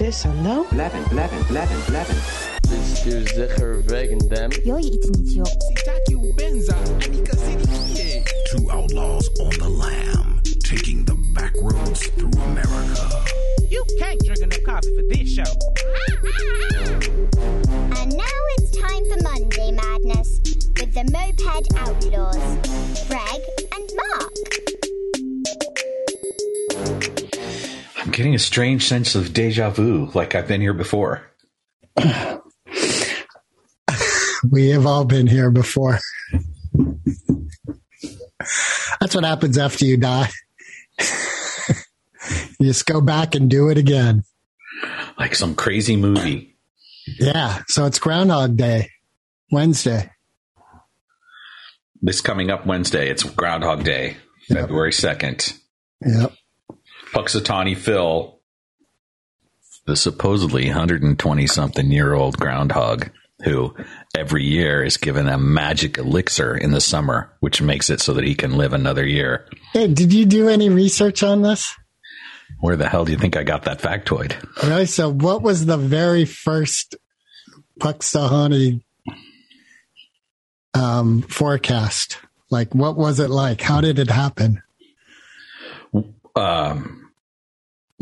Sis and now 11 11 11 11 This is Zigger Vegan Dem Two outlaws on the lam Taking the back roads through America. You can't drink enough coffee for this show. And now it's time for Monday Madness With the Moped Outlaws Greg and Mark. I'm getting a strange sense of deja vu, like I've been here before. We have all been here before. That's what happens after you die. you just go back and do it again. Like some crazy movie. Yeah. So it's Groundhog Day, Wednesday. This coming up Wednesday, it's Groundhog Day, February 2nd. Yep. Punxsutawney Phil, the supposedly 120 something year old groundhog, who every year is given a magic elixir in the summer, which makes it so that he can live another year. Hey, did you do any research on this? Where the hell do you think I got that factoid? Really? So, what was the very first Punxsutawney um, forecast? Like, what was it like? How did it happen? Um,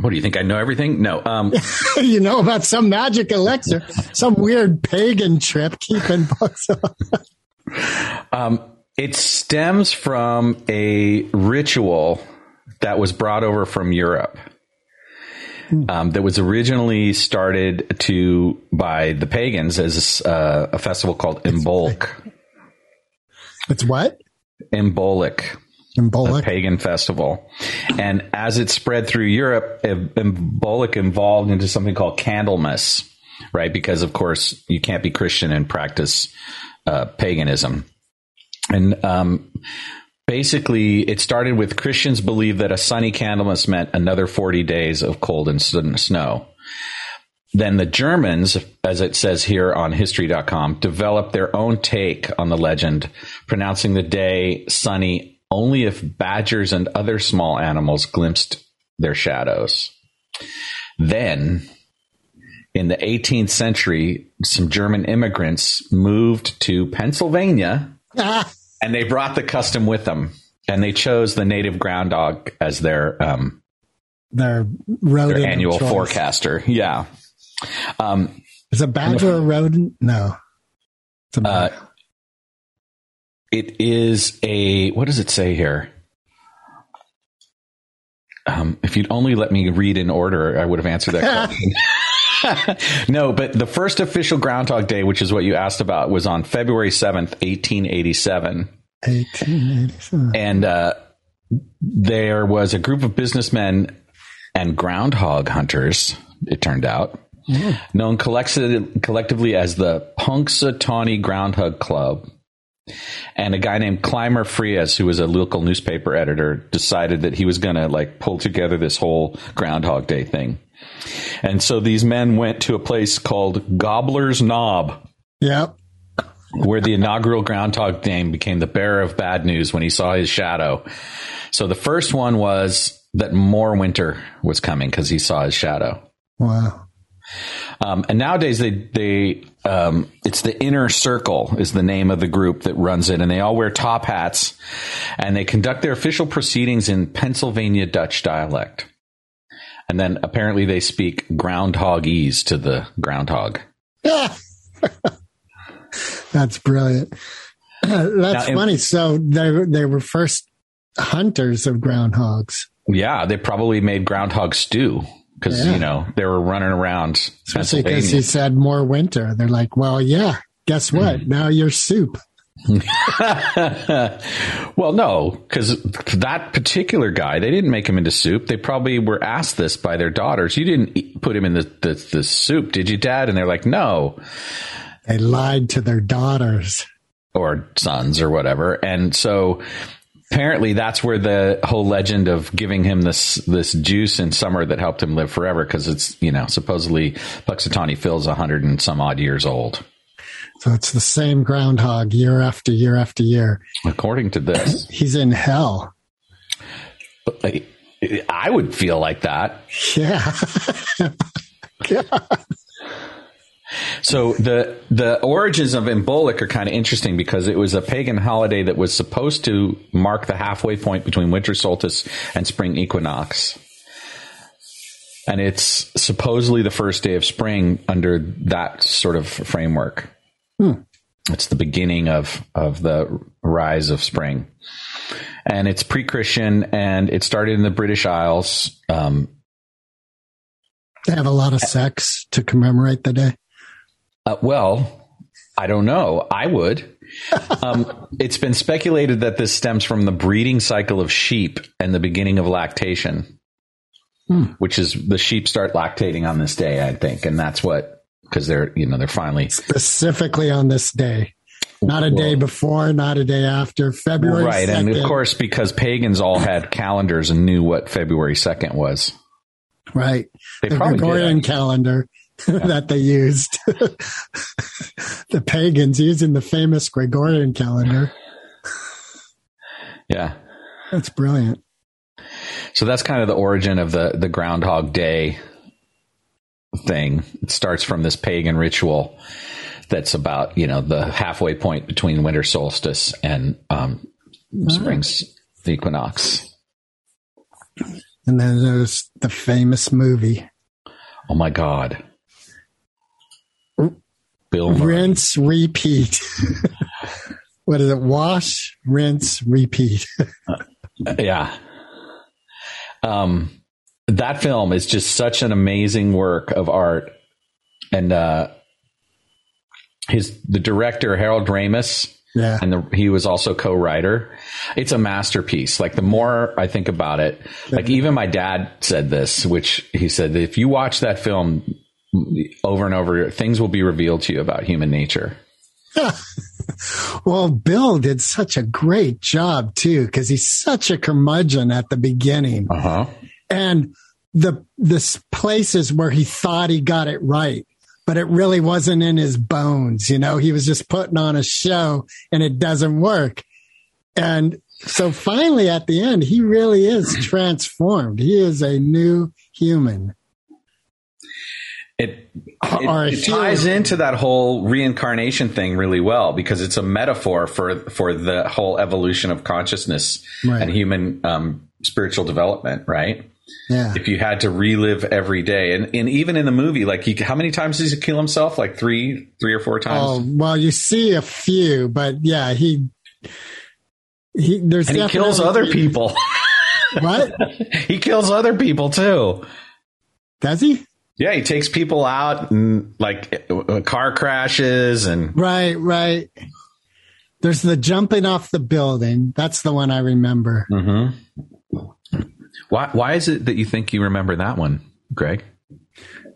what do you think? I know everything? No. Um, you know about some magic elixir, some weird pagan trip keeping Punxsutawney. Um, it stems from a ritual that was brought over from Europe. Um, that was originally started to by the pagans as uh, a festival called Imbolc. It's what? Imbolc, a pagan festival, and as it spread through Europe, Im- Imbolc evolved into something called Candlemas, right? Because of course you can't be Christian and practice uh, paganism. And um, basically, it started with Christians believed that a sunny Candlemas meant another 40 days of cold and snow. Then the Germans, as it says here on history.com, developed their own take on the legend, pronouncing the day sunny only if badgers and other small animals glimpsed their shadows. Then, in the 18th century, some German immigrants moved to Pennsylvania Ah, and they brought the custom with them. And they chose the native ground dog as their um, their rodent their annual choice. forecaster. Yeah. Um, Is a badger a rodent? No. It's a uh, it is a what does it say here? Um, if you'd only let me read in order, I would have answered that question. no, but the first official Groundhog Day, which is what you asked about, was on February seventh, eighteen eighty-seven. 1887. and uh, there was a group of businessmen and groundhog hunters. It turned out, known collect- collectively as the Punxsutawney Groundhog Club. And a guy named Clymer Freas, who was a local newspaper editor, decided that he was going to like pull together this whole Groundhog Day thing. And so these men went to a place called Gobbler's Knob Yep. where the inaugural groundhog name became the bearer of bad news when he saw his shadow. So the first one was that more winter was coming because he saw his shadow. Wow. Um, and nowadays they they um, it's the inner circle is the name of the group that runs it, and they all wear top hats, and they conduct their official proceedings in Pennsylvania Dutch dialect. And then apparently they speak groundhogese to the groundhog. That's brilliant. That's Now, funny. So they they were first hunters of groundhogs, Yeah, they probably made groundhog stew because Yeah. you know they were running around especially because he said more winter. They're like, well, yeah. Guess what? Hmm. Now you're soup. well, no, because that particular guy, they didn't make him into soup. They probably were asked this by their daughters. You didn't eat, put him in the, the, the soup, did you, Dad? And they're like, no, They lied to their daughters. or sons or whatever. And so apparently that's where the whole legend of giving him this this juice in summer that helped him live forever because it's you know supposedly Punxsutawney Phil's a hundred and some odd years old. So it's the same groundhog year after year after year. According to this, He's in hell. But, I would feel like that. Yeah. So the the origins of Imbolc are kind of interesting because it was a pagan holiday that was supposed to mark the halfway point between winter solstice and spring equinox. And it's supposedly the first day of spring under that sort of framework. It's the beginning of of the rise of spring, and it's pre-Christian, and it started in the British Isles. Um, They have a lot of sex to commemorate the day. Uh, well, I don't know. I would. Um, it's been speculated that this stems from the breeding cycle of sheep and the beginning of lactation, which is the sheep start lactating on this day, I think, and that's what because they're you know they're finally Specifically on this day. Not a day before, not a day after. February right, 2nd. and of course because pagans all had calendars and knew what February second was. Right. They the probably Gregorian actually. calendar that they used. the pagans using the famous Gregorian calendar. Yeah. That's brilliant. So that's kind of the origin of the the Groundhog Day thing. It starts from this pagan ritual that's about you know the halfway point between winter solstice and um, spring's equinox. And then there's the famous movie Oh my God, Bill Murray. Rinse, Repeat. what is it? Wash, rinse, repeat. Yeah. Um, that film is just such an amazing work of art, and uh, his the director Harold Ramis. Yeah. and the, he was also co-writer. It's a masterpiece. Like the more I think about it, like even my dad said this, which he said if you watch that film over and over, things will be revealed to you about human nature. Well, Bill did such a great job too, because he's such a curmudgeon at the beginning. Uh huh. and the the places where he thought he got it right but it really wasn't in his bones you know he was just putting on a show and it doesn't work and so finally at the end he really is transformed he is a new human It it, it ties into that whole reincarnation thing really well because it's a metaphor for for the whole evolution of consciousness Right. and human um, spiritual development, right? yeah. If you had to relive every day. And, and even in the movie like he how many times does he kill himself? Like three three or four times? Oh well you see a few but yeah he he there's and he kills other people. What? He kills other people too. Does he yeah he takes people out and like uh, car crashes and Right, right. There's the jumping off the building. That's the one I remember. why why is it that you think you remember that one greg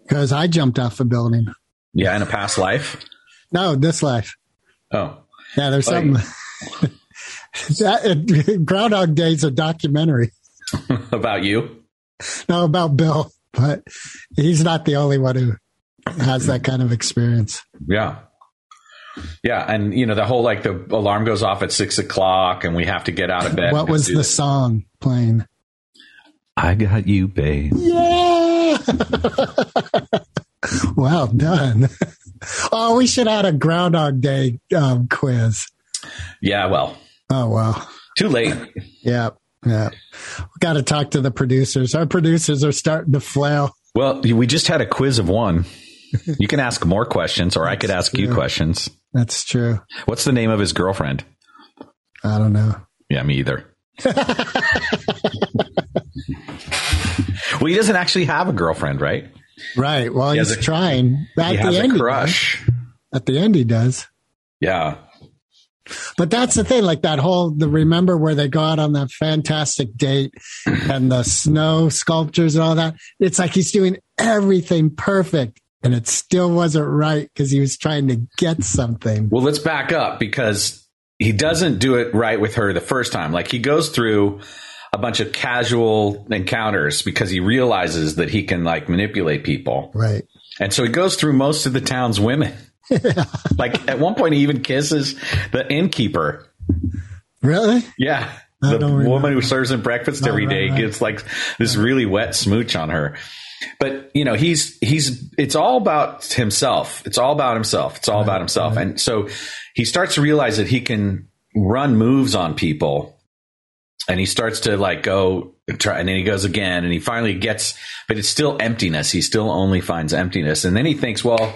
Because I jumped off a building. yeah in a past life No, this life. oh Yeah, there's Oh, something. that, Groundhog Day's a documentary. about you No, about Bill, but he's not the only one who has that kind of experience. yeah yeah and you know the whole like the alarm goes off at six o'clock and we have to get out of bed What was the this. song playing? i got you babe Yeah. well done. Oh, we should add a Groundhog Day um, quiz. yeah well Oh, wow. too late Yeah. Yeah. We got to talk to the producers. Our producers are starting to flail. Well, we just had a quiz of one. You can ask more questions, or I could ask you questions. That's true. What's the name of his girlfriend? I don't know. Yeah, me either. well, he doesn't actually have a girlfriend, right? Right. Well, He he's a- trying. At he the has a crush. At the end, he does. Yeah. But that's the thing. Like that whole the remember where they go out on that fantastic date and the snow sculptures and all that. It's like he's doing everything perfect, and it still wasn't right because he was trying to get something. Well, let's back up because he doesn't do it right with her the first time. Like he goes through a bunch of casual encounters because he realizes that he can like manipulate people. Right. And so he goes through most of the town's women. like at one point, he even kisses the innkeeper. Really? Yeah. I The woman who serves him breakfast Right, every right, day right. gets like this really wet smooch on her. but you know he's he's it's all about himself it's all about himself it's all about himself and so he starts to realize that he can run moves on people and he starts to like go and try and then he goes again and he finally gets but it's still emptiness he still only finds emptiness and then he thinks well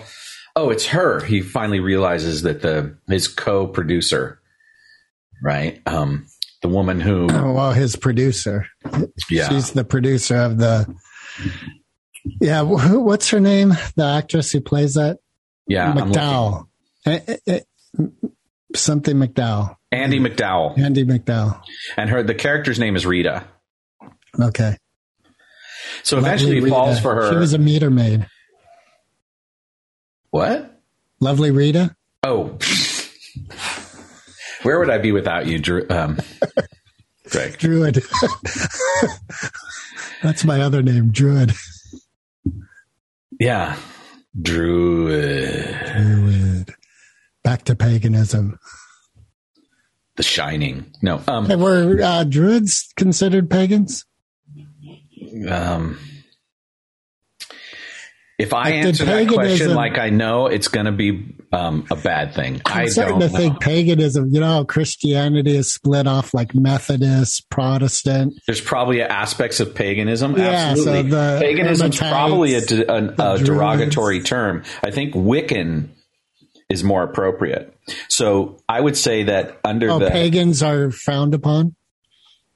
oh it's her he finally realizes that the his co-producer right um the woman who Oh, well, his producer. yeah She's the producer of the. Yeah, wh- what's her name? The actress who plays that yeah MacDowell. Eh, eh, eh, Something MacDowell. Andie MacDowell Andie MacDowell. and her the character's name is rita Okay. so eventually he falls Rita. for her She was a meter maid. What Lovely Rita. Oh, where would I be without you, Drew? Um, Greg? Druid. That's my other name, Druid. Yeah, uh, Druid. Back to paganism. the Shining. No, um, were uh, Druids considered pagans? um, if I Like, answer that question like I know, it's going to be um, a bad thing. I I'm starting don't to know. think paganism, you know how Christianity is split off like Methodist, Protestant. There's probably aspects of paganism. Yeah, so Absolutely, the paganism's Hermetites, probably a, de- a derogatory term. I think Wiccan is more appropriate. So I would say that under Oh, the pagans are frowned upon.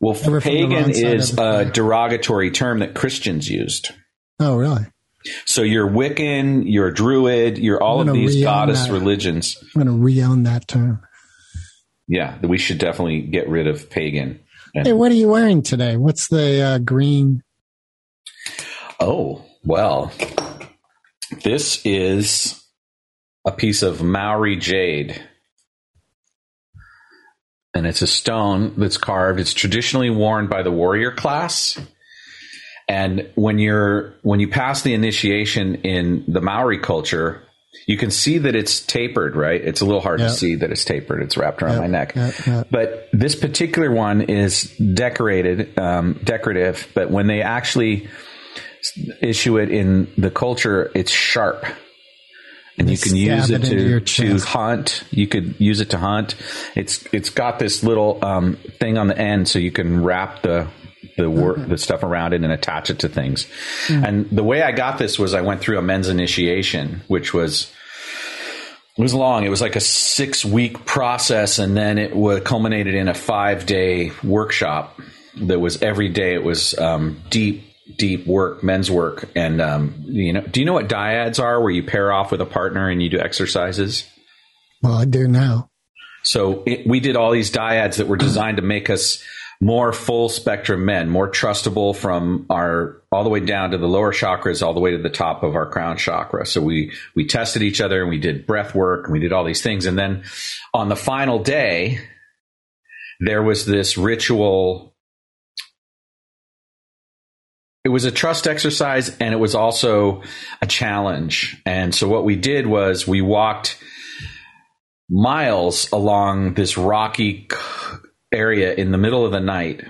Well, They were from the pagan is a derogatory term that Christians used. Oh, really? So you're Wiccan, you're a Druid, you're all of these goddess that. religions. I'm going to re-own that term. Yeah, we should definitely get rid of pagan. And- Hey, what are you wearing today? What's the uh, green? oh, well, this is a piece of Maori jade. And it's a stone that's carved. It's traditionally worn by the warrior class. And when you're when you pass the initiation in the Maori culture, you can see that it's tapered, right? It's a little hard Yeah. to see that it's tapered. It's wrapped around Yeah, my neck. yeah. But this particular one is decorated, um, decorative. But when they actually issue it in the culture, it's sharp, and They you can use it it to to hunt. You could use it to hunt. It's it's got this little um, thing on the end, so you can wrap the the work Mm-hmm. the stuff around it and attach it to things. Mm. And the way I got this was I went through a men's initiation, which was it was long. It was like a six week process, and then it was culminated in a five day workshop that was every day. It was um, deep, deep work, men's work, and um, you know. Do you know what dyads are? Where you pair off with a partner and you do exercises. Well, I do now. So it, we did all these dyads that were designed to make us more full spectrum men, more trustable from our all the way down to the lower chakras, all the way to the top of our crown chakra. So we we tested each other and we did breath work and we did all these things. And then on the final day, there was this ritual. It was a trust exercise and it was also a challenge. And so what we did was we walked miles along this rocky area in the middle of the night.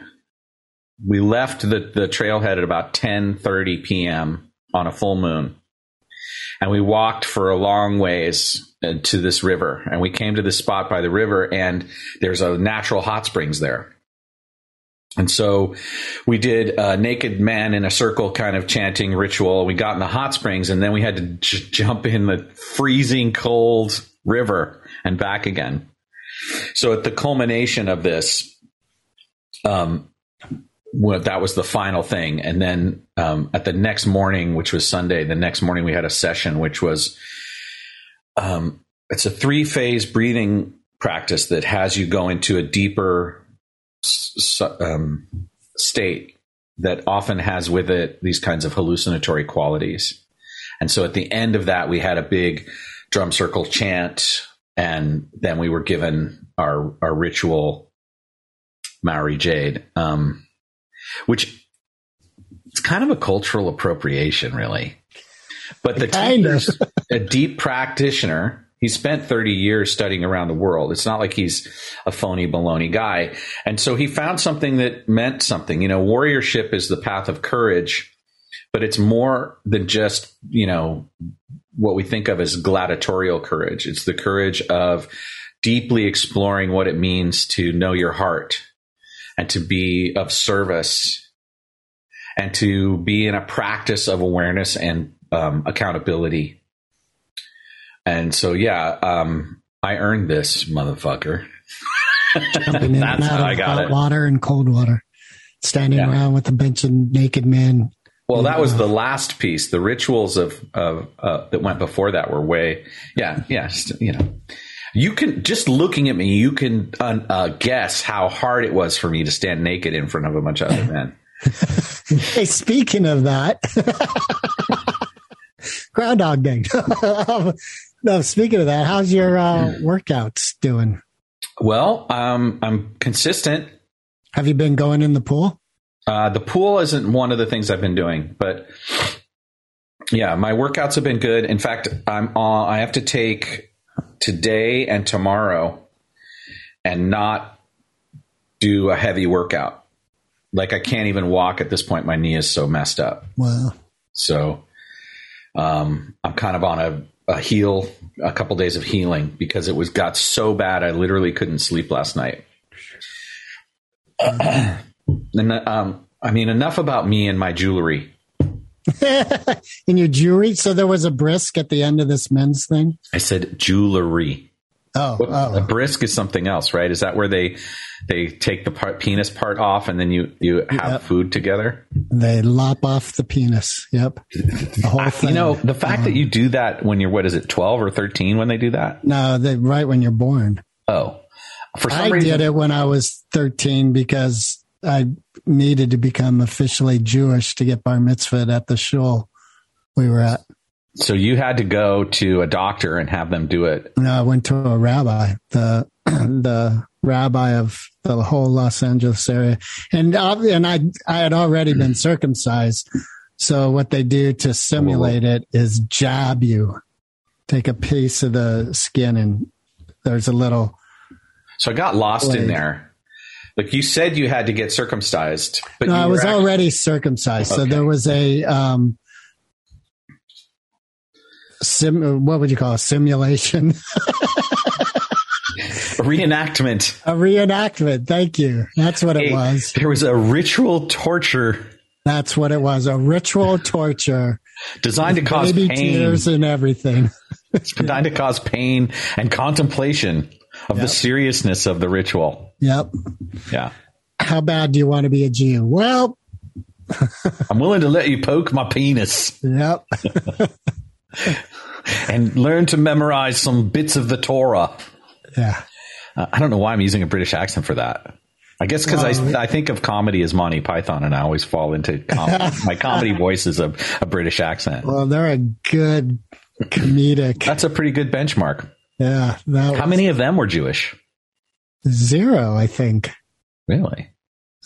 We left the, the trailhead at about 10:30 p.m. on a full moon. And we walked for a long ways uh, to this river. And we came to this spot by the river and there's a natural hot springs there. And so we did a naked man in a circle kind of chanting ritual. We got in the hot springs and then we had to j- jump in the freezing cold river and back again. So at the culmination of this, um, well, that was the final thing. And then um, at the next morning, which was Sunday, the next morning we had a session, which was um, it's a three phase breathing practice that has you go into a deeper um, state that often has with it these kinds of hallucinatory qualities. And so at the end of that, we had a big drum circle chant, and then we were given our our ritual Maori jade, um, which it's kind of a cultural appropriation, really. But the Kind of. teacher's a deep practitioner. He spent 30 years studying around the world. It's not like he's a phony baloney guy. And so he found something that meant something. You know, warriorship is the path of courage, but it's more than just you know what we think of as gladiatorial courage. It's the courage of deeply exploring what it means to know your heart and to be of service and to be in a practice of awareness and um, accountability. And so, yeah, um, I earned this motherfucker. Jumping in That's and out how I of got hot it. water and cold water. Standing Yeah. around with a bunch of naked men. Well, that was the last piece. The rituals of of uh, that went before that were way, yeah, yeah. just, You know, you can just looking at me, you can uh, uh, guess how hard it was for me to stand naked in front of a bunch of other men. Hey, speaking of that, Groundhog Day. no, speaking of that, how's your uh, workouts doing? Well, um, I'm consistent. Have you been going in the pool? Uh, the pool isn't one of the things I've been doing, but yeah, my workouts have been good. In fact, I'm on, I have to take today and tomorrow and not do a heavy workout. Like I can't even walk at this point. My knee is so messed up. Wow. So um, I'm kind of on a, a heal, a couple days of healing because it was got so bad I literally couldn't sleep last night. and um, I mean, enough about me and my jewelry. in your jewelry. So there was a brisk at the end of this men's thing. I said jewelry. Oh, A oh, brisk is something else, right? Is that where they they take the part, penis part off and then you you have Yep. food together? they lop off the penis. Yep, the whole thing. You know, the fact that you do that when you're what is it, twelve or thirteen when they do that? no, they, right when you're born. Oh, for some I reason, did it when I was 13 because I needed to become officially Jewish to get bar mitzvah at the shul we were at. So you had to go to a doctor and have them do it. No, I went to a rabbi, the the rabbi of the whole Los Angeles area, and uh, and I I had already been circumcised. So what they do to simulate it is jab you, take a piece of the skin, and there's a little. So I got lost in there. Like you said, you had to get circumcised, but No, I was act- already circumcised, so there was a um, sim. What would you call a simulation? a reenactment. a reenactment. Thank you. That's what it A- was. There was a ritual torture That's what it was. A ritual torture. designed to cause pain, tears and everything. It's designed to cause pain and contemplation of the seriousness of the ritual. Yep. Yeah, How bad do you want to be a Jew? Well, I'm willing to let you poke my penis yep. and learn to memorize some bits of the Torah. Yeah. Uh, I don't know why I'm using a British accent for that. I guess because I, I think of comedy as Monty Python, and I always fall into comedy. my comedy voice is a, a British accent. Well, they're a good comedic. That's a pretty good benchmark. Yeah. How was many of them were Jewish? Zero, I think. Really?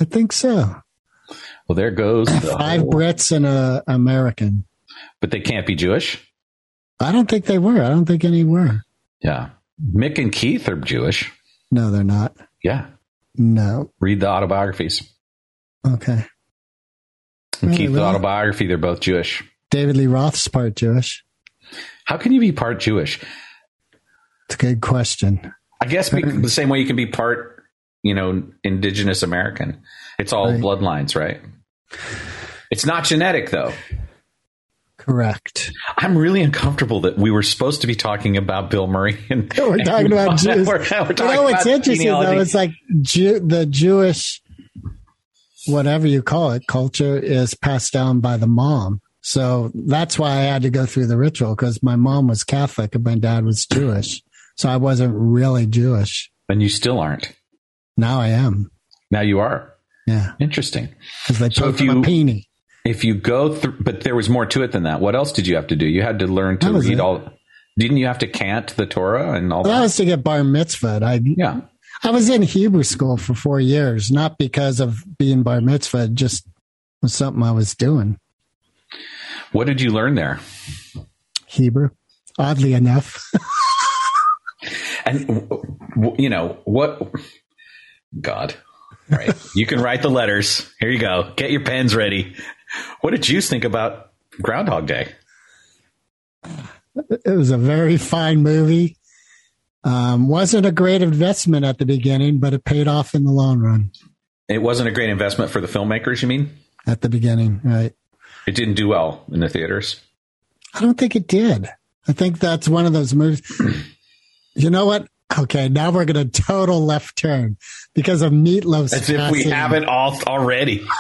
I think so. Well, there goes the Five whole- Brits and a American. but they can't be Jewish. I don't think they were. I don't think any were. Yeah, Mick and Keith are Jewish. No, they're not. Yeah, No. read the autobiographies. Okay. And Really, Keith, the really? autobiography, they're both Jewish. David Lee Roth's part Jewish. How can you be part Jewish? It's a good question. I guess the same way you can be part, you know, indigenous American. It's all Right. bloodlines, right? It's not genetic, though. Correct. I'm really uncomfortable that we were supposed to be talking about Bill Murray. And We're talking about Jews. We're, we're talking you know what's interesting though? It's like Jew, the Jewish, whatever you call it, culture is passed down by the mom. So that's why I had to go through the ritual because my mom was Catholic and my dad was Jewish. So I wasn't really Jewish. and you still aren't. Now I am. Now you are. Yeah. Interesting. Because they So took if my you- peenie. If you go through, but there was more to it than that. What else did you have to do? You had to learn to read it. all. Didn't you have to cant the Torah and all Well, that that? was to get bar mitzvah. I, yeah. I was in Hebrew school for four years, not because of being bar mitzvah, just was something I was doing. What did you learn there? Hebrew, oddly enough. And you know what? God, right? you can write the letters. Here you go. Get your pens ready. What did you think about Groundhog Day? It was a very fine movie. Um, wasn't a great investment at the beginning, but it paid off in the long run. It wasn't a great investment for the filmmakers, you mean? At the beginning, right? It didn't do well in the theaters. I don't think it did. I think that's one of those movies. You know what? Okay, now we're going to total left turn because of Meat Loaf. As if we haven't all already.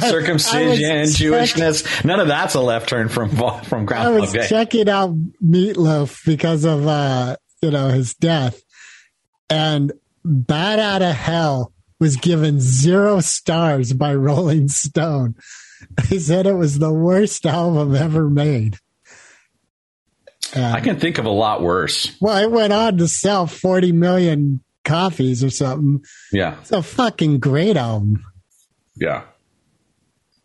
Circumcision, Jewishness, none of that's a left turn from from I was Day. checking out Meat Loaf because of uh, you know his death, and Bat Out of Hell was given zero stars by Rolling Stone. He said it was the worst album ever made. Uh, I can think of a lot worse. Well, it went on to sell 40 million copies or something. Yeah, It's a fucking great album. yeah.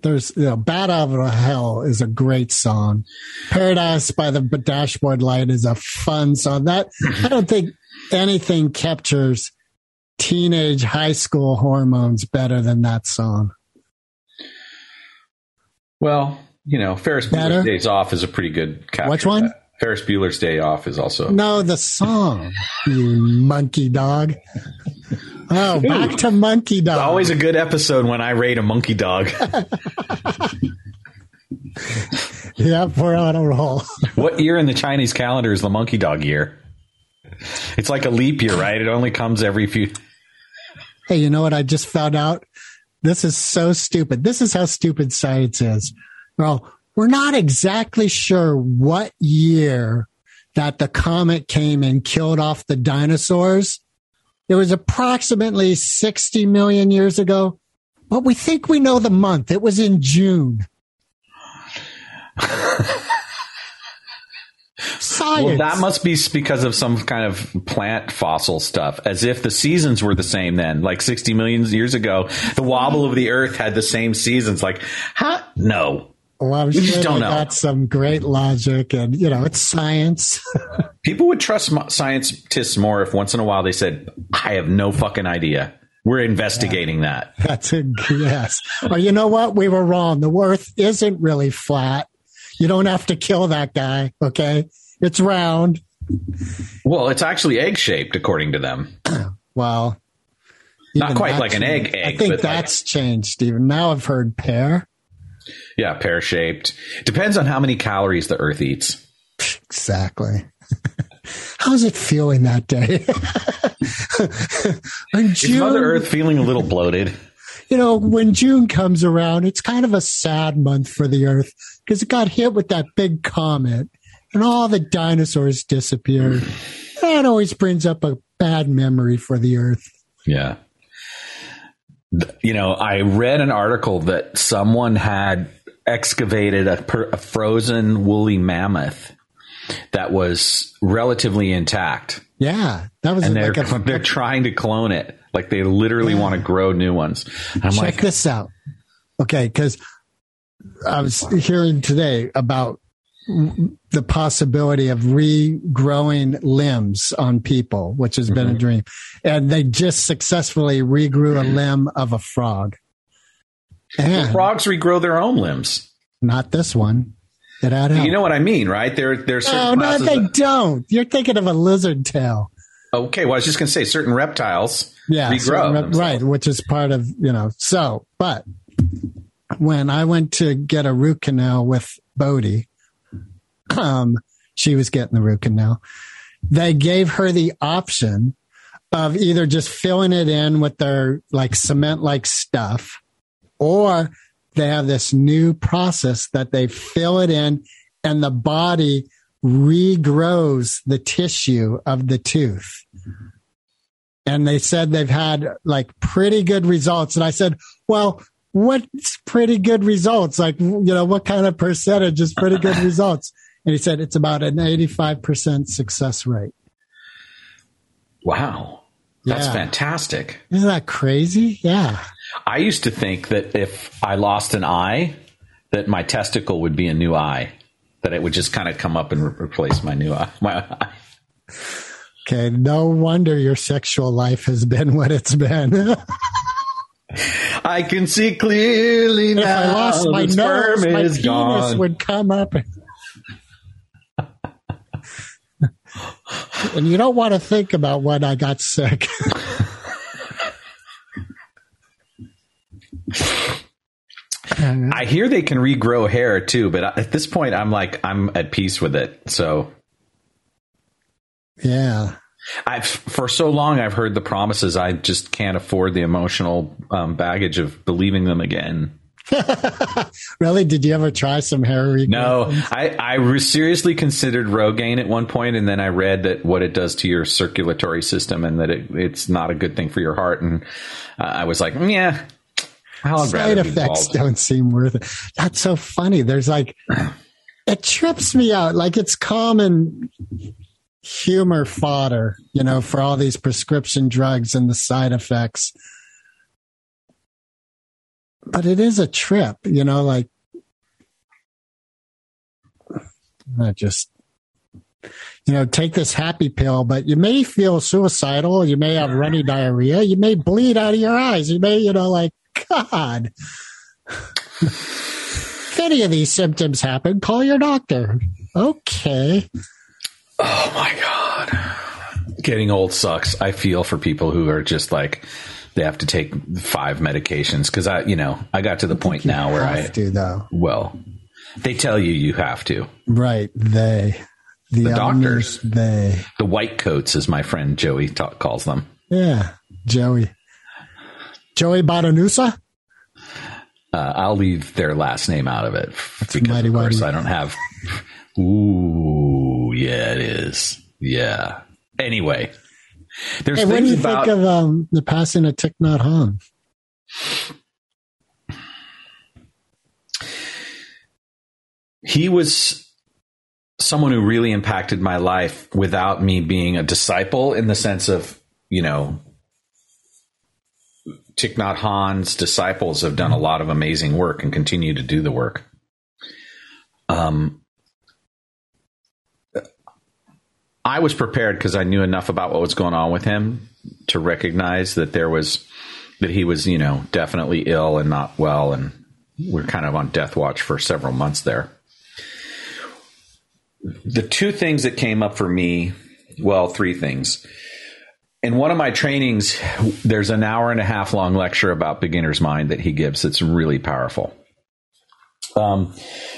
There's, you know, Bat Out of Hell is a great song. Paradise by the Dashboard Light is a fun song. That, mm-hmm. I don't think anything captures teenage high school hormones better than that song. Well, you know, Ferris Bueller's Days Off is a pretty good capture. Which one? That. Ferris Bueller's Day Off is also. No, the song, you monkey dog. Oh, back to monkey dog. Always a good episode when I rate a monkey dog. Yep, we're on a roll. what year in the Chinese calendar is the monkey dog year? It's like a leap year, right? It only comes every few. Hey, you know what? I just found out. This is so stupid. This is how stupid science is. Well, we're not exactly sure what year that the comet came and killed off the dinosaurs. It was approximately 60 million years ago, but we think we know the month. It was in June. Science. Well, that must be because of some kind of plant fossil stuff, as if the seasons were the same then. Like 60 million years ago, the wobble of the earth had the same seasons. Like, huh? No. Well, I'm we sure just don't know. got some great logic and, you know, it's science. People would trust scientists more if once in a while they said, I have no fucking idea. We're investigating that. That's a yes. Or you know what? We were wrong. The earth isn't really flat. You don't have to kill that guy. Okay. It's round. Well, it's actually egg shaped, according to them. Well, Not quite like an egg egg, I think but like- that's changed, Stephen. Now I've heard pear. Yeah, pear shaped. Depends on how many calories the earth eats. Exactly. How's it feeling that day? In Is June, Mother Earth feeling a little bloated? you know, when June comes around, it's kind of a sad month for the Earth because it got hit with that big comet and all the dinosaurs disappeared. That always brings up a bad memory for the Earth. Yeah. You know, I read an article that someone had excavated a, per, a frozen woolly mammoth that was relatively intact, Yeah, that was and they're like a, they're trying to clone it. Like they literally want to grow new ones. And I'm check like, this out. Okay, because I was hearing today about the possibility of regrowing limbs on people, which has been a mm-hmm. dream. And they just successfully regrew a mm-hmm. limb of a frog. And frogs regrow their own limbs. not this one. It. You know what I mean, right? There, there's no, no, they that- don't. You're thinking of a lizard tail. okay, well, I was just going to say certain reptiles Yeah, regrow. themselves. right, which is part of you know. So, but when I went to get a root canal with Bodie, um, she was getting the root canal. They gave her the option of either just filling it in with their like cement like stuff, or they have this new process that they fill it in and the body regrows the tissue of the tooth and they said they've had like pretty good results. And I said, well, what's pretty good results? Like, you know, what kind of percentage is pretty good results? And he said it's about an 85% success rate. Wow, that's Yeah. fantastic. Isn't that crazy? Yeah. I used to think that if I lost an eye, that my testicle would be a new eye, that it would just kind of come up and re- replace my new eye. My eye. Okay. No wonder your sexual life has been what it's been. I can see clearly If now. I lost my nose, my is penis gone. would come up. And you don't want to think about when I got sick. I hear they can regrow hair too, but at this point, I'm like, I'm at peace with it. So yeah. I've for so long I've heard the promises. I just can't afford the emotional um, baggage of believing them again. Really? Did you ever try some hair regrowth? No, I I seriously considered Rogaine at one point, and then I read that what it does to your circulatory system, and that it, it's not a good thing for your heart. And uh, I was like, mm, yeah, I'll Side effects don't seem worth it. That's so funny. There's like, it trips me out. Like it's common humor fodder, you know, for all these prescription drugs and the side effects. But it is a trip, you know, like I just you know, take this happy pill, but you may feel suicidal, you may have runny diarrhea, you may bleed out of your eyes, you may, you know, like God. if any of these symptoms happen, call your doctor. Okay. Oh my god, getting old sucks. I feel for people who are just like they have to take five medications because I, you know, I got to the point now where I have to though. well, they tell you you have to. Right. They. The, The doctors. They. The white coats, as my friend Joey ta- calls them. Yeah. Joey. Joey Botanusa? Uh, I'll leave their last name out of it because, mighty of course, whitey. I don't have. Ooh, yeah, it is. Yeah. Anyway, there's Hey, what do you about think of um, the passing of Thich Nhat Hanh? he was someone who really impacted my life without me being a disciple in the sense of, you know, Thich Nhat Hanh's disciples have done a lot of amazing work and continue to do the work. Um, I was prepared because I knew enough about what was going on with him to recognize that there was that he was, you know, definitely ill and not well, and we're kind of on death watch for several months there the two things that came up for me, well, three things. In one of my trainings, there's an hour and a half long lecture about beginner's mind that he gives. It's really powerful. Um,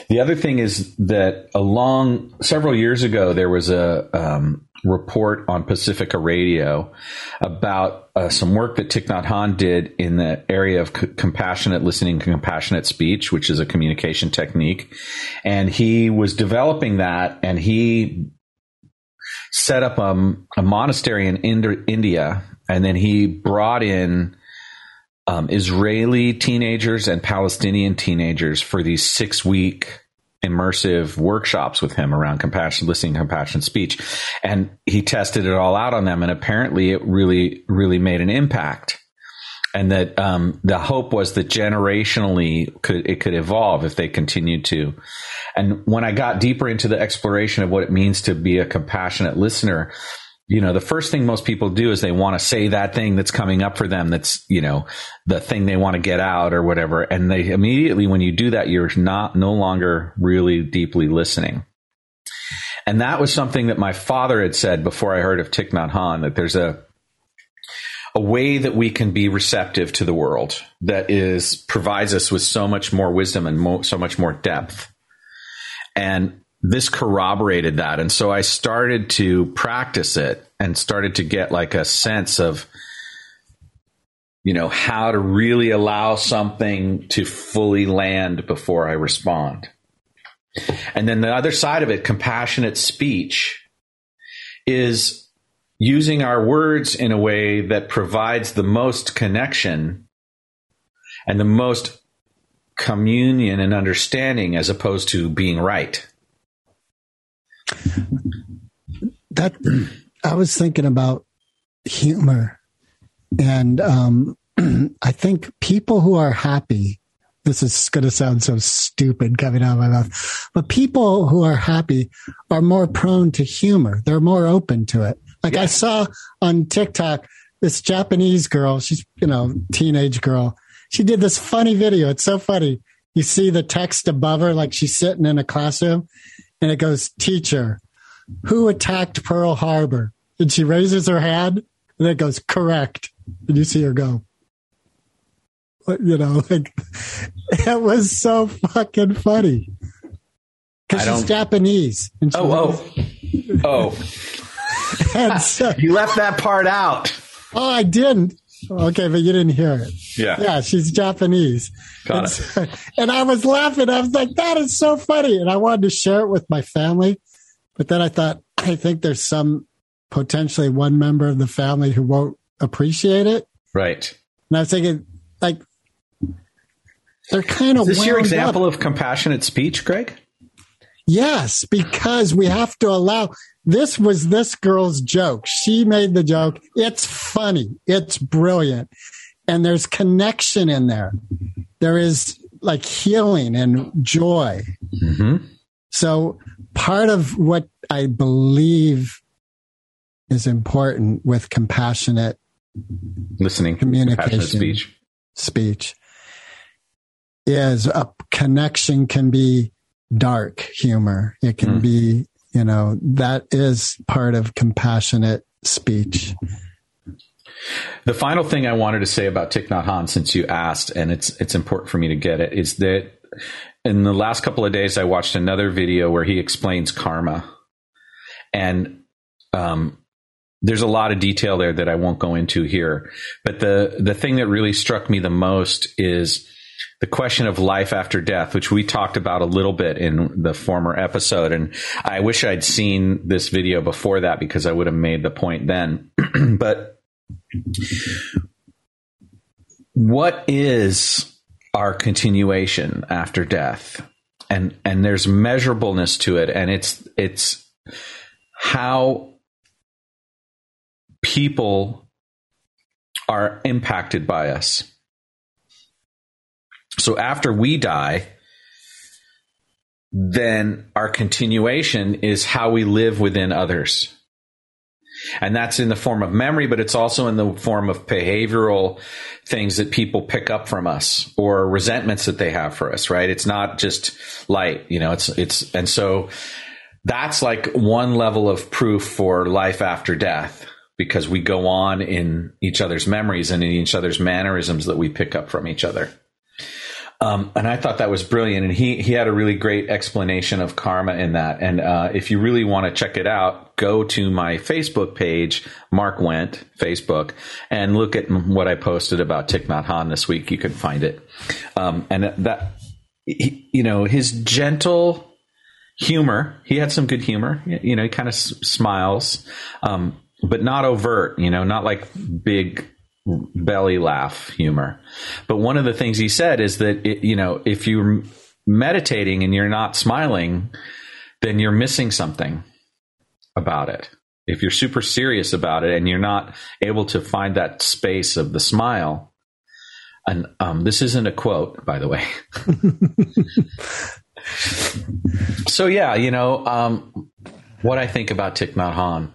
the other thing is that along several years ago, there was a um, report on Pacifica Radio about uh, some work that Thich Nhat Hanh did in the area of c- compassionate listening, compassionate speech, which is a communication technique. And he was developing that, and he set up um, a monastery in Ind- India, and then he brought in um, Israeli teenagers and Palestinian teenagers for these six week immersive workshops with him around compassion listening compassion speech. And he tested it all out on them and apparently it really really made an impact. And that um, the hope was that generationally could it could evolve if they continued to. And when i got deeper into the exploration of what it means to be a compassionate listener you know the first thing most people do is they want to say that thing that's coming up for them that's you know the thing they want to get out or whatever. And they immediately when you do that you're not no longer really deeply listening. And that was something that my father had said before i heard of Thich Nhat that there's a a way that we can be receptive to the world that is provides us with so much more wisdom and mo- so much more depth. And this corroborated that. And so I started to practice it and started to get like a sense of, you know, how to really allow something to fully land before I respond. And then the other side of it, compassionate speech, is using our words in a way that provides the most connection and the most communion and understanding as opposed to being right. That I was thinking about humor, and um, I think people who are happy. This is going to sound so stupid coming out of my mouth, but people who are happy are more prone to humor. They're more open to it. Like I saw on TikTok, this Japanese girl, she's, you know, teenage girl, she did this funny video. It's so funny. You see the text above her, like she's sitting in a classroom, and it goes, "Teacher, who attacked Pearl Harbor?" And she raises her hand, and it goes, "Correct." And you see her go, you know, like it was so fucking funny because she's Japanese. And she Oh, oh, oh! and so- You left that part out. oh, I didn't. Okay, but you didn't hear it. Yeah. Yeah, she's Japanese. Got and, it. so- and I was laughing. I was like, that is so funny. And I wanted to share it with my family. But then I thought, I think there's some potentially one member of the family who won't appreciate it. Right. And I was thinking, like, they're kind of Is this your example up. of compassionate speech, Greg? Yes, because we have to allow. This was this girl's joke. She made the joke. It's funny. It's brilliant. And there's connection in there. There is like healing and joy. Mm-hmm. So part of what I believe is important with compassionate Listening, Communication. speech. speech is a connection can be dark humor. It can Mm. be, you know, that is part of compassionate speech. The final thing I wanted to say about Thich Nhat since you asked, and it's it's important for me to get it, is that in the last couple of days I watched another video where he explains karma, and um, there's a lot of detail there that I won't go into here. But the the thing that really struck me the most is the question of life after death, which we talked about a little bit in the former episode. And I wish I'd seen this video before that because I would have made the point then. but what is our continuation after death? And and there's measurableness to it, and it's it's how people are impacted by us. So after we die, then our continuation is how we live within others. And that's in the form of memory, but it's also in the form of behavioral things that people pick up from us or resentments that they have for us, right? It's not just light, you know, it's, it's, and so that's like one level of proof for life after death because we go on in each other's memories and in each other's mannerisms that we pick up from each other. Um, and I thought that was brilliant. And he, he had a really great explanation of karma in that. And uh, if you really want to check it out, go to my Facebook page, Marc Went, Facebook, and look at what I posted about Thich Nhat Hanh this week. You can find it. Um, and that, he, you know, his gentle humor, he had some good humor. You know, he kind of s- smiles, um, but not overt, you know, not like big belly laugh humor. But one of the things he said is that, it, you know, if you're meditating and you're not smiling, then you're missing something about it. If you're super serious about it and you're not able to find that space of the smile, and um, this isn't a quote, by the way. so yeah, you know um, what I think about Thich Nhat Hanh.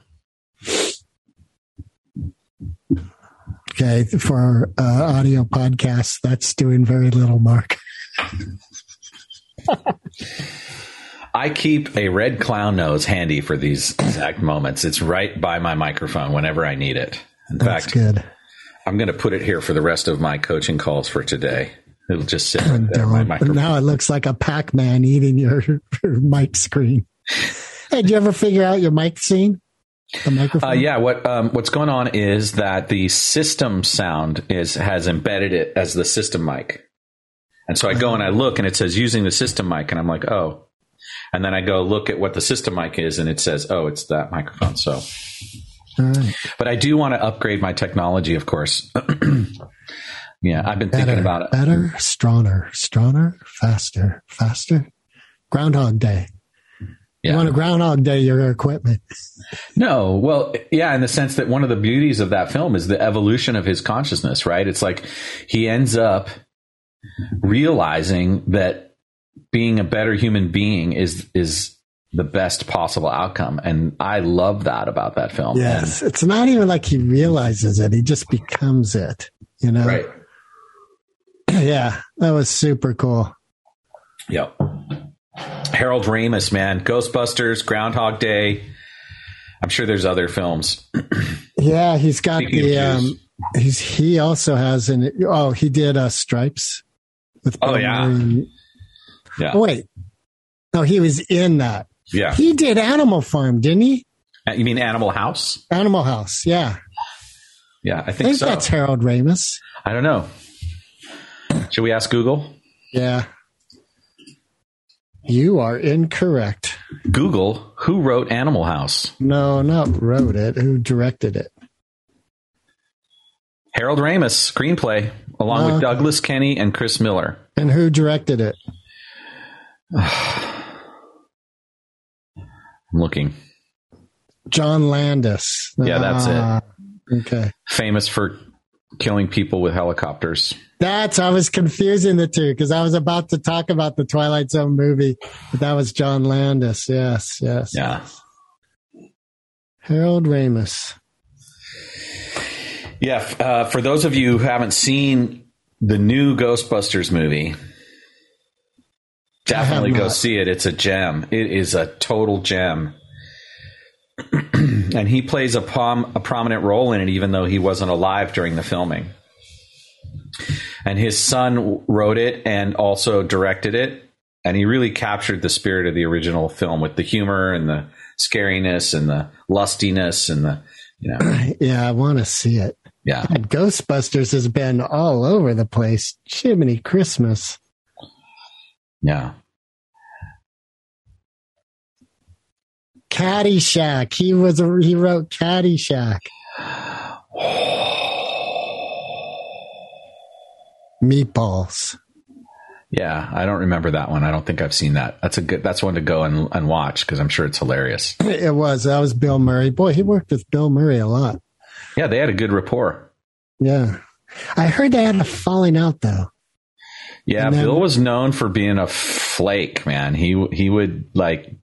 Okay. For our uh, audio podcast, that's doing very little, Marc. I keep a red clown nose handy for these exact moments. It's right by my microphone whenever I need it. In That's fact, good. I'm going to put it here for the rest of my coaching calls for today. It'll just sit right there, my microphone. now it looks like a Pac Man eating your, your mic screen. Hey, did you ever figure out your mic scene? The microphone? Uh, yeah, what um, what's going on is that the system sound is has embedded it as the system mic, and so I go and I look and it says using the system mic, and I'm like, oh, and then I go look at what the system mic is, and it says, oh, it's that microphone. So, right. but I do want to upgrade my technology, of course. yeah, I've been thinking about it. better, stronger, stronger, faster, faster. Groundhog Day. You Yeah. want to Groundhog Day your equipment. No, well, yeah, in the sense that one of the beauties of that film is the evolution of his consciousness, right? It's like he ends up realizing that being a better human being is is the best possible outcome, and I love that about that film. Yes. It's not even like he realizes it. He just becomes it, you know? Right. yeah, that was super cool. Yep. Harold Ramis, man, Ghostbusters, Groundhog Day. I'm sure there's other films. Yeah, he's got Speaking the. Um, he's he also has an. Oh, he did uh, Stripes. With Oh, Bill yeah. Murray. Yeah. Oh, wait, no, he was in that. Yeah. He did Animal Farm, didn't he? You mean Animal House? Animal House. Yeah, Yeah, I I think think so. that's Harold Ramis. I don't know. Should we ask Google? Yeah. You are incorrect. Google, who wrote Animal House? No, not wrote it. Who directed it? Harold Ramis, screenplay, along Uh. with Douglas Kenney and Chris Miller. And who directed it? I'm looking. John Landis. Yeah, that's it. Ah, Okay. Famous for killing people with helicopters. That's I was confusing the two because I was about to talk about the Twilight Zone movie, but that was John Landis. Yes, yes. Yeah. Harold Ramis. Yeah. Uh, for those of you who haven't seen the new Ghostbusters movie, definitely go see it. It's a gem. It is a total gem. and he plays a, prom- a prominent role in it, even though he wasn't alive during the filming. And his son wrote it and also directed it. And he really captured the spirit of the original film with the humor and the scariness and the lustiness and the, you know, Yeah, I want to see it. yeah. God, Ghostbusters has been all over the place. chimney Christmas. Yeah. Caddyshack. He was a, he wrote Caddyshack. Meatballs. Yeah, I don't remember that one. I don't think I've seen that. That's a good. That's one to go and, and watch because I'm sure it's hilarious. It was. That was Bill Murray. Boy, he worked with Bill Murray a lot. Yeah, they had a good rapport. Yeah. I heard they had a falling out though. Yeah, then- Bill was known for being a flake, man. He he would like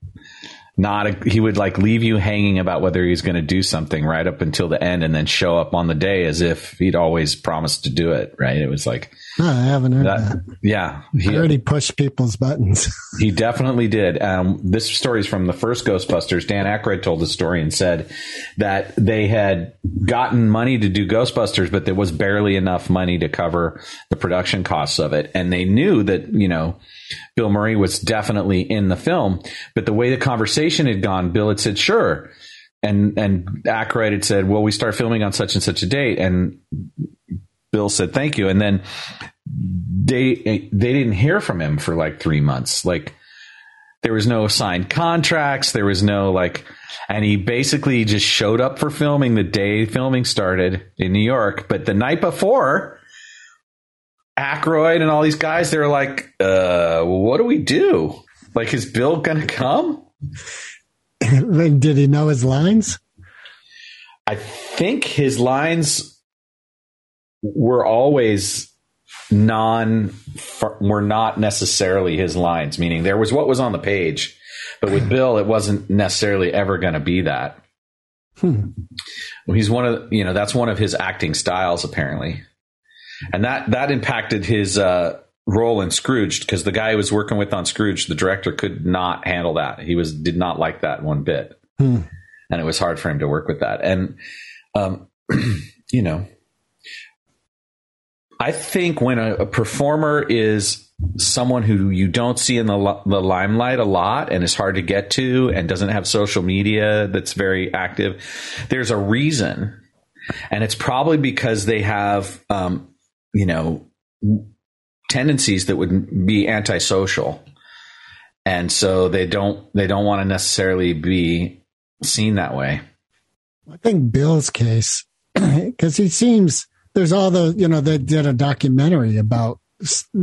not he would like leave you hanging about whether he was going to do something right up until the end, and then show up on the day as if he'd always promised to do it. Right? It was like Oh, I haven't heard that. that. Yeah, he, heard he pushed people's buttons. He definitely did. Um, this story is from the first Ghostbusters. Dan Aykroyd told the story and said that they had gotten money to do Ghostbusters, but there was barely enough money to cover the production costs of it. And they knew that, you know, Bill Murray was definitely in the film, but the way the conversation had gone, Bill had said, sure. And, and Aykroyd had said, well, we start filming on such and such a date. And Bill said, thank you. And then they, they didn't hear from him for like three months. Like there was no signed contracts. There was no like, and he basically just showed up for filming the day filming started in New York. But the night before, Aykroyd and all these guys, they were like, uh, what do we do? Like, is Bill going to come? Did he know his lines? I think his lines were always non were not necessarily his lines meaning there was what was on the page but with bill it wasn't necessarily ever going to be that Hmm. He's one of you know that's one of his acting styles apparently and that that impacted his uh role in scrooge because the guy he was working with on scrooge the director could not handle that he was did not like that one bit Hmm. and it was hard for him to work with that and um you know I think when a, a performer is someone who you don't see in the, the limelight a lot and is hard to get to and doesn't have social media that's very active, there's a reason. And it's probably because they have, um, you know, tendencies that would be antisocial. And so they don't, they don't want to necessarily be seen that way. I think Bill's case, because he seems there's all the you know they did a documentary about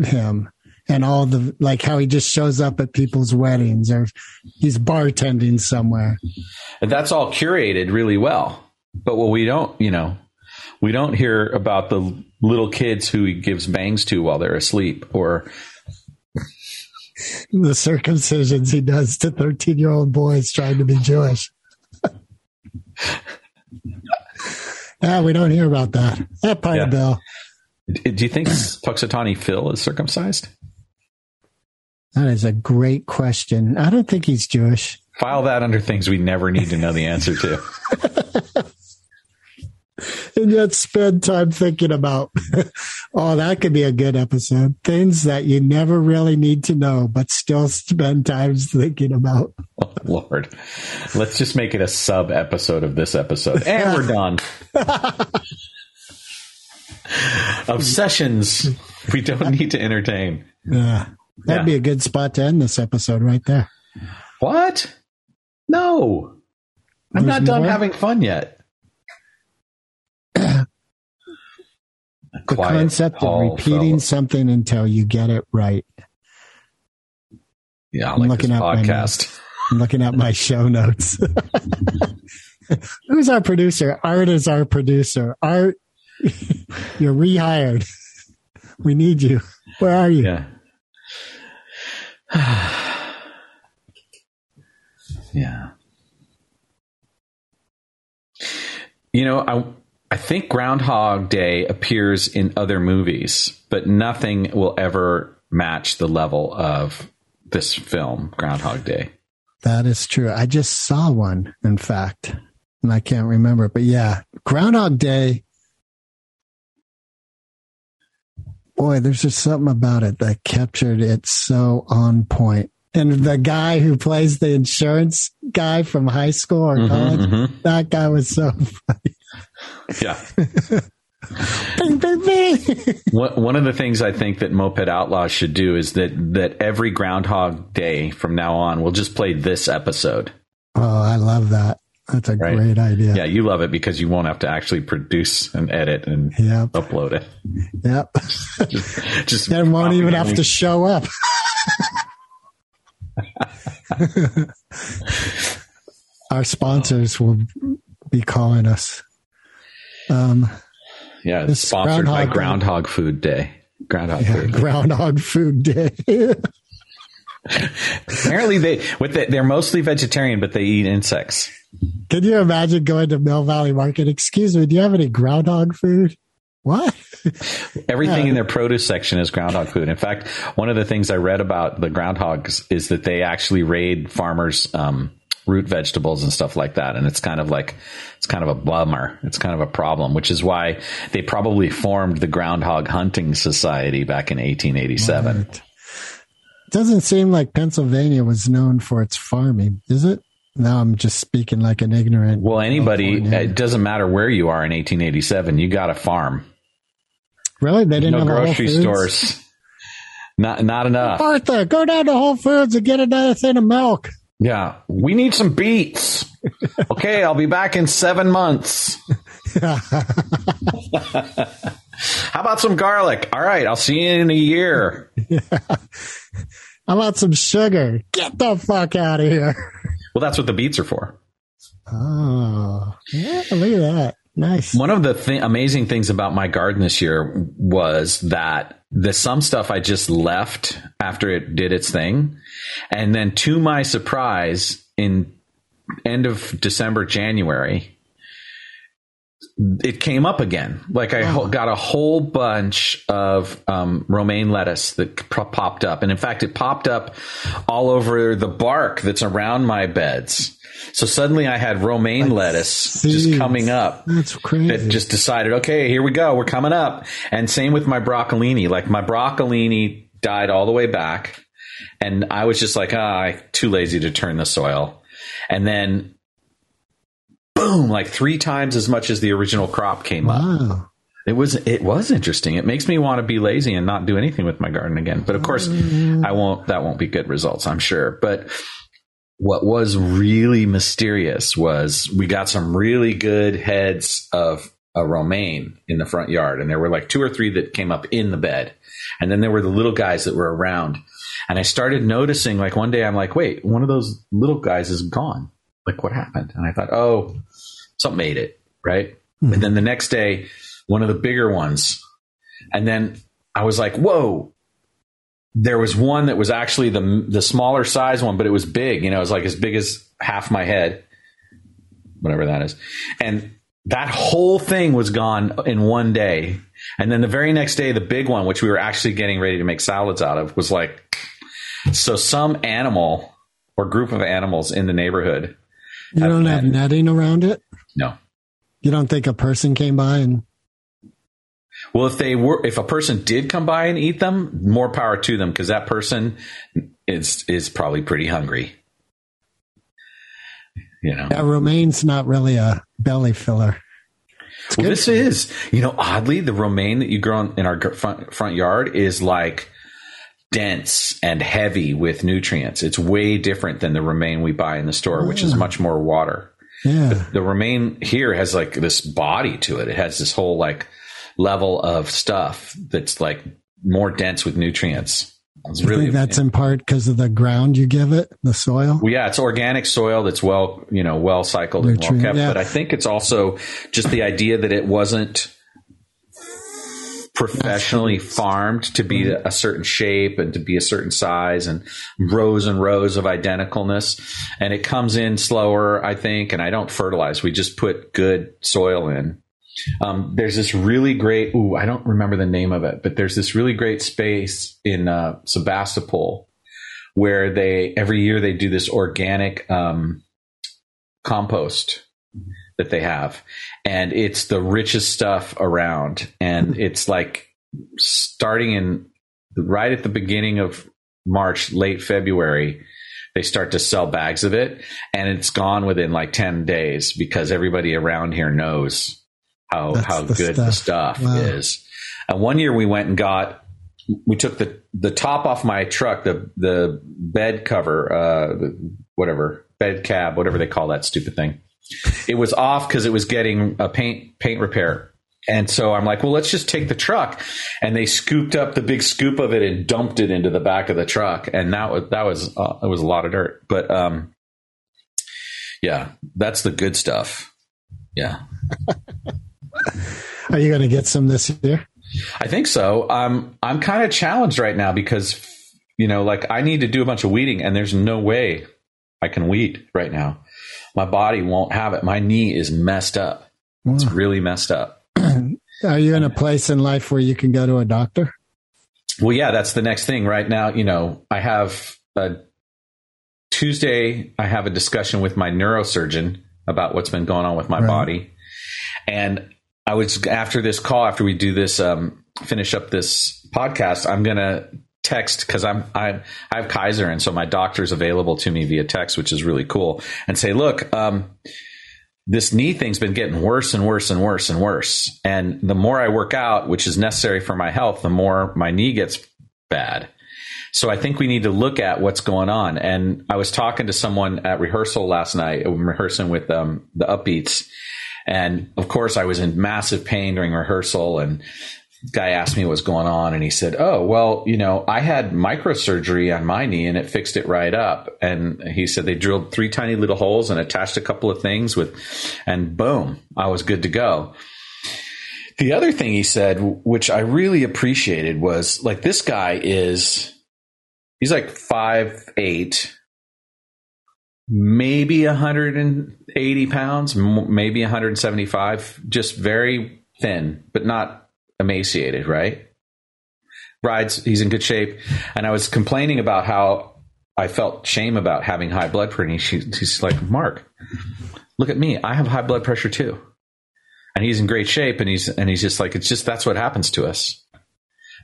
him and all the like how he just shows up at people's weddings or he's bartending somewhere. And that's all curated really well. But what we don't, you know, we don't hear about the little kids who he gives bangs to while they're asleep or The circumcisions he does to 13 year old boys trying to be Jewish. yeah, we don't hear about that. That part of Bill. Do you think Punxsutawney Phil is circumcised? That is a great question. I don't think he's Jewish. File that under things we never need to know the answer to. and yet spend time thinking about oh that could be a good episode things that you never really need to know but still spend time thinking about Oh, Lord. Let's just make it a sub episode of this episode. And we're done. Obsessions we don't need to entertain. yeah that'd Yeah. be a good spot to end this episode right there What? No. I'm There's not done more? having fun yet. the Quiet concept of repeating fellow. something until you get it right Yeah, I I'm like looking at my podcast. i'm looking at my show notes who's our producer art is our producer art you're rehired we need you where are you Yeah. yeah. You know, I I think Groundhog Day appears in other movies, but nothing will ever match the level of this film, Groundhog Day. That is true. I just saw one, in fact, and I can't remember. But yeah, Groundhog Day. Boy, there's just something about it that captured it so on point. And the guy who plays the insurance guy from high school or college, mhm. that guy was so funny. Yeah. Bing, bing, bing. One of the things I think that Moped Outlaws should do is that that every Groundhog Day from now on, we'll just play this episode. oh, I love that. That's a Right. great idea. Yeah, you love it because you won't have to actually produce and edit and Yep. upload it. Yep. Just, just Then won't even have to show up. Our sponsors will be calling us. Um, Yeah, it's sponsored by Groundhog Day. Groundhog Food Day. Groundhog yeah, Food. Groundhog Food Day. Apparently, they with the, they're mostly vegetarian, but they eat insects. Can you imagine going to Mill Valley Market? Excuse me, do you have any groundhog food? What? Everything Yeah. in their produce section is groundhog food. In fact, one of the things I read about the groundhogs is that they actually raid farmers' um, root vegetables and stuff like that, and it's kind of like it's kind of a bummer. It's kind of a problem, which is why they probably formed the Groundhog Hunting Society back in 1887. Right. Doesn't seem like Pennsylvania was known for its farming, is it? Now I'm just speaking like an ignorant. Well, anybody, it doesn't matter where you are in 1887, you got a farm. Really? They didn't No have grocery stores. Not not enough. Martha, go down to Whole Foods and get another thing of milk. Yeah, we need some beets. okay, I'll be back in seven months. How about some garlic? All right, I'll see you in a year. How about some sugar? Get the fuck out of here. Well, that's what the beets are for. Oh, yeah, look at that. Nice. One of the th- amazing things about my garden this year was that the some stuff I just left after it did its thing, and then to my surprise, in end of December, January, it came up again. Like I ho- got a whole bunch of um, romaine lettuce that popped up, and in fact, it popped up all over the bark that's around my beds. So suddenly, I had romaine lettuce just coming up That's crazy. that just decided, okay, here we go, we're coming up. And same with my broccolini. Like my broccolini died all the way back, and I was just like, ah, I too lazy to turn the soil. And then, boom, like three times as much as the original crop came up. It was it was interesting. It makes me want to be lazy and not do anything with my garden again. But of course, I won't. That won't be good results, I'm sure. But what was really mysterious was we got some really good heads of a romaine in the front yard, and there were like two or three that came up in the bed, and then there were the little guys that were around. And I started noticing, like one day, I'm like, wait, one of those little guys is gone. Like, what happened? And I thought, oh, something ate it, right? Hmm. And then the next day, one of the bigger ones. And then I was like, whoa. There was one that was actually the the smaller size one, but it was big. You know, it was like as big as half my head, whatever that is. And that whole thing was gone in one day. And then the very next day, the big one, which we were actually getting ready to make salads out of, was like, so some animal or group of animals in the neighborhood. You don't have netting around it? No. You don't think a person came by and Well, if they were, if a person did come by and eat them, more power to them because that person is is probably pretty hungry. You know, yeah, romaine's not really a belly filler. well, this is you know oddly the romaine that you grow in- in our front front yard is like dense and heavy with nutrients. It's way different than the romaine we buy in the store, which is much more water. Yeah. the romaine here has like this body to it. It has this whole like level of stuff that's like more dense with nutrients. It's I really think that's in part because of the ground you give it, the soil. well, yeah, it's organic soil that's well, you know, well cycled and well kept. yeah. But I think it's also just the idea that it wasn't professionally farmed to be a certain shape and to be a certain size and rows and rows of identicalness. And it comes in slower, I think. And I don't fertilize. We just put good soil in. Um, there's this really great, ooh, I don't remember the name of it, but there's this really great space in uh, Sebastopol where they every year they do this organic um, compost that they have, and it's the richest stuff around, and it's like starting in right at the beginning of March, late February. They start to sell bags of it, and it's gone within like ten days because everybody around here knows how That's how the good the stuff. stuff Wow. is. And one year we went and got we took the the top off my truck, the the bed cover, uh, whatever bed cab, whatever they call that stupid thing. It was off because it was getting a paint paint repair. And so I'm like, well, let's just take the truck. And they scooped up the big scoop of it and dumped it into the back of the truck. And that was that was uh, it was a lot of dirt. But um, yeah, that's the good stuff. Yeah. Are you going to get some this year? I think so. Um, I'm kind of challenged right now because, you know, like I need to do a bunch of weeding and there's no way I can weed right now. My body won't have it. My knee is messed up. It's really messed up. Are you in a place in life where you can go to a doctor? Well, yeah, that's the next thing right now. You know, I have a Tuesday, I have a discussion with my neurosurgeon about what's been going on with my Right. body. And I was after this call, after we do this, um, finish up this podcast, I'm gonna text because I'm I I have Kaiser, and so my doctor's available to me via text, which is really cool. And say, look, um, this knee thing's been getting worse and worse and worse and worse. And the more I work out, which is necessary for my health, the more my knee gets bad. So I think we need to look at what's going on. And I was talking to someone at rehearsal last night, I'm rehearsing with um, the Upbeats. And of course, I was in massive pain during rehearsal. And guy asked me what was going on. And he said, Oh, well, you know, I had microsurgery on my knee and it fixed it right up. And he said they drilled three tiny little holes and attached a couple of things with, and boom, I was good to go. The other thing he said, which I really appreciated, was like this guy is he's like five eight, maybe 180 pounds, maybe 175, just very thin, but not emaciated, right? Rides, he's in good shape. And I was complaining about how I felt shame about having high blood pressure. And he, he's like, Marc, look at me. I have high blood pressure too. And he's in great shape. And he's, and he's just like, it's just, that's what happens to us.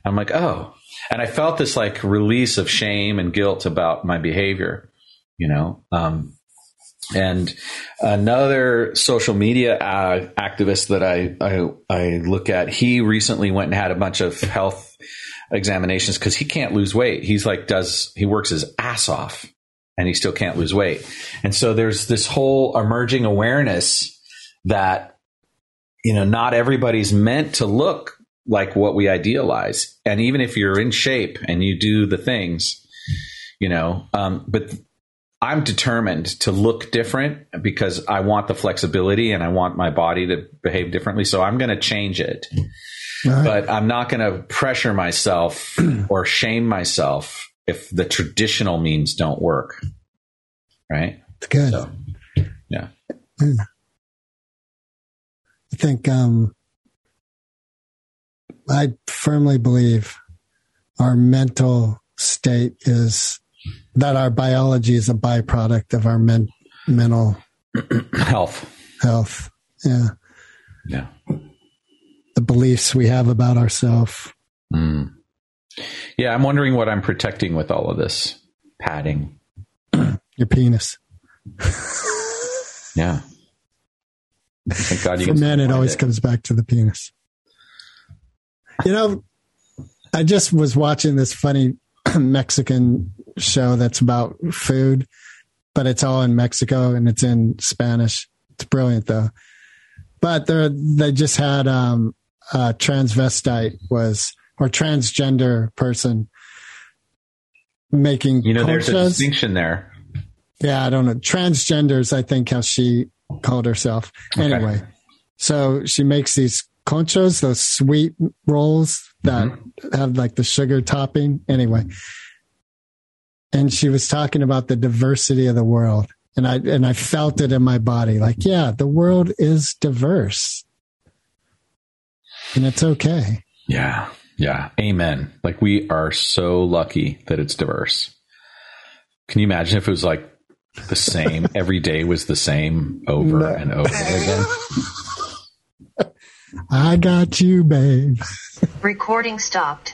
I'm like, oh. And I felt this like release of shame and guilt about my behavior, you know? Um, and another social media uh, activist that I, I I look at, he recently went and had a bunch of health examinations because he can't lose weight. He's like does he works his ass off and he still can't lose weight. And so there's this whole emerging awareness that you know not everybody's meant to look like what we idealize. And even if you're in shape and you do the things, you know, um, but I'm determined to look different because I want the flexibility and I want my body to behave differently. So I'm going to change it, right. but I'm not going to pressure myself or shame myself if the traditional means don't work. Right. It's good. So, yeah. I think um, I firmly believe our mental state is that our biology is a byproduct of our men, mental Health. health. Yeah. Yeah. The beliefs we have about ourselves. Mm. Yeah, I'm wondering what I'm protecting with all of this padding. Your penis. Yeah. Thank God you For men, it always comes back to the penis. You know, I just was watching this funny Mexican show that's about food, but it's all in Mexico and it's in Spanish. It's brilliant though. But they they just had um, a transvestite was or transgender person making You know, there's a distinction there. Yeah, I don't know. Transgenders, I think how she called herself. Okay. Anyway, so she makes these conchas, those sweet rolls that Mm-hmm. have like the sugar topping. Anyway, and she was talking about the diversity of the world, and I and I felt it in my body. Like, yeah, the world is diverse, and it's okay. Yeah. Yeah. Amen. Like we are so lucky that it's diverse. Can you imagine if it was like the same every day was the same over No. and over again? I got you, babe. Recording stopped.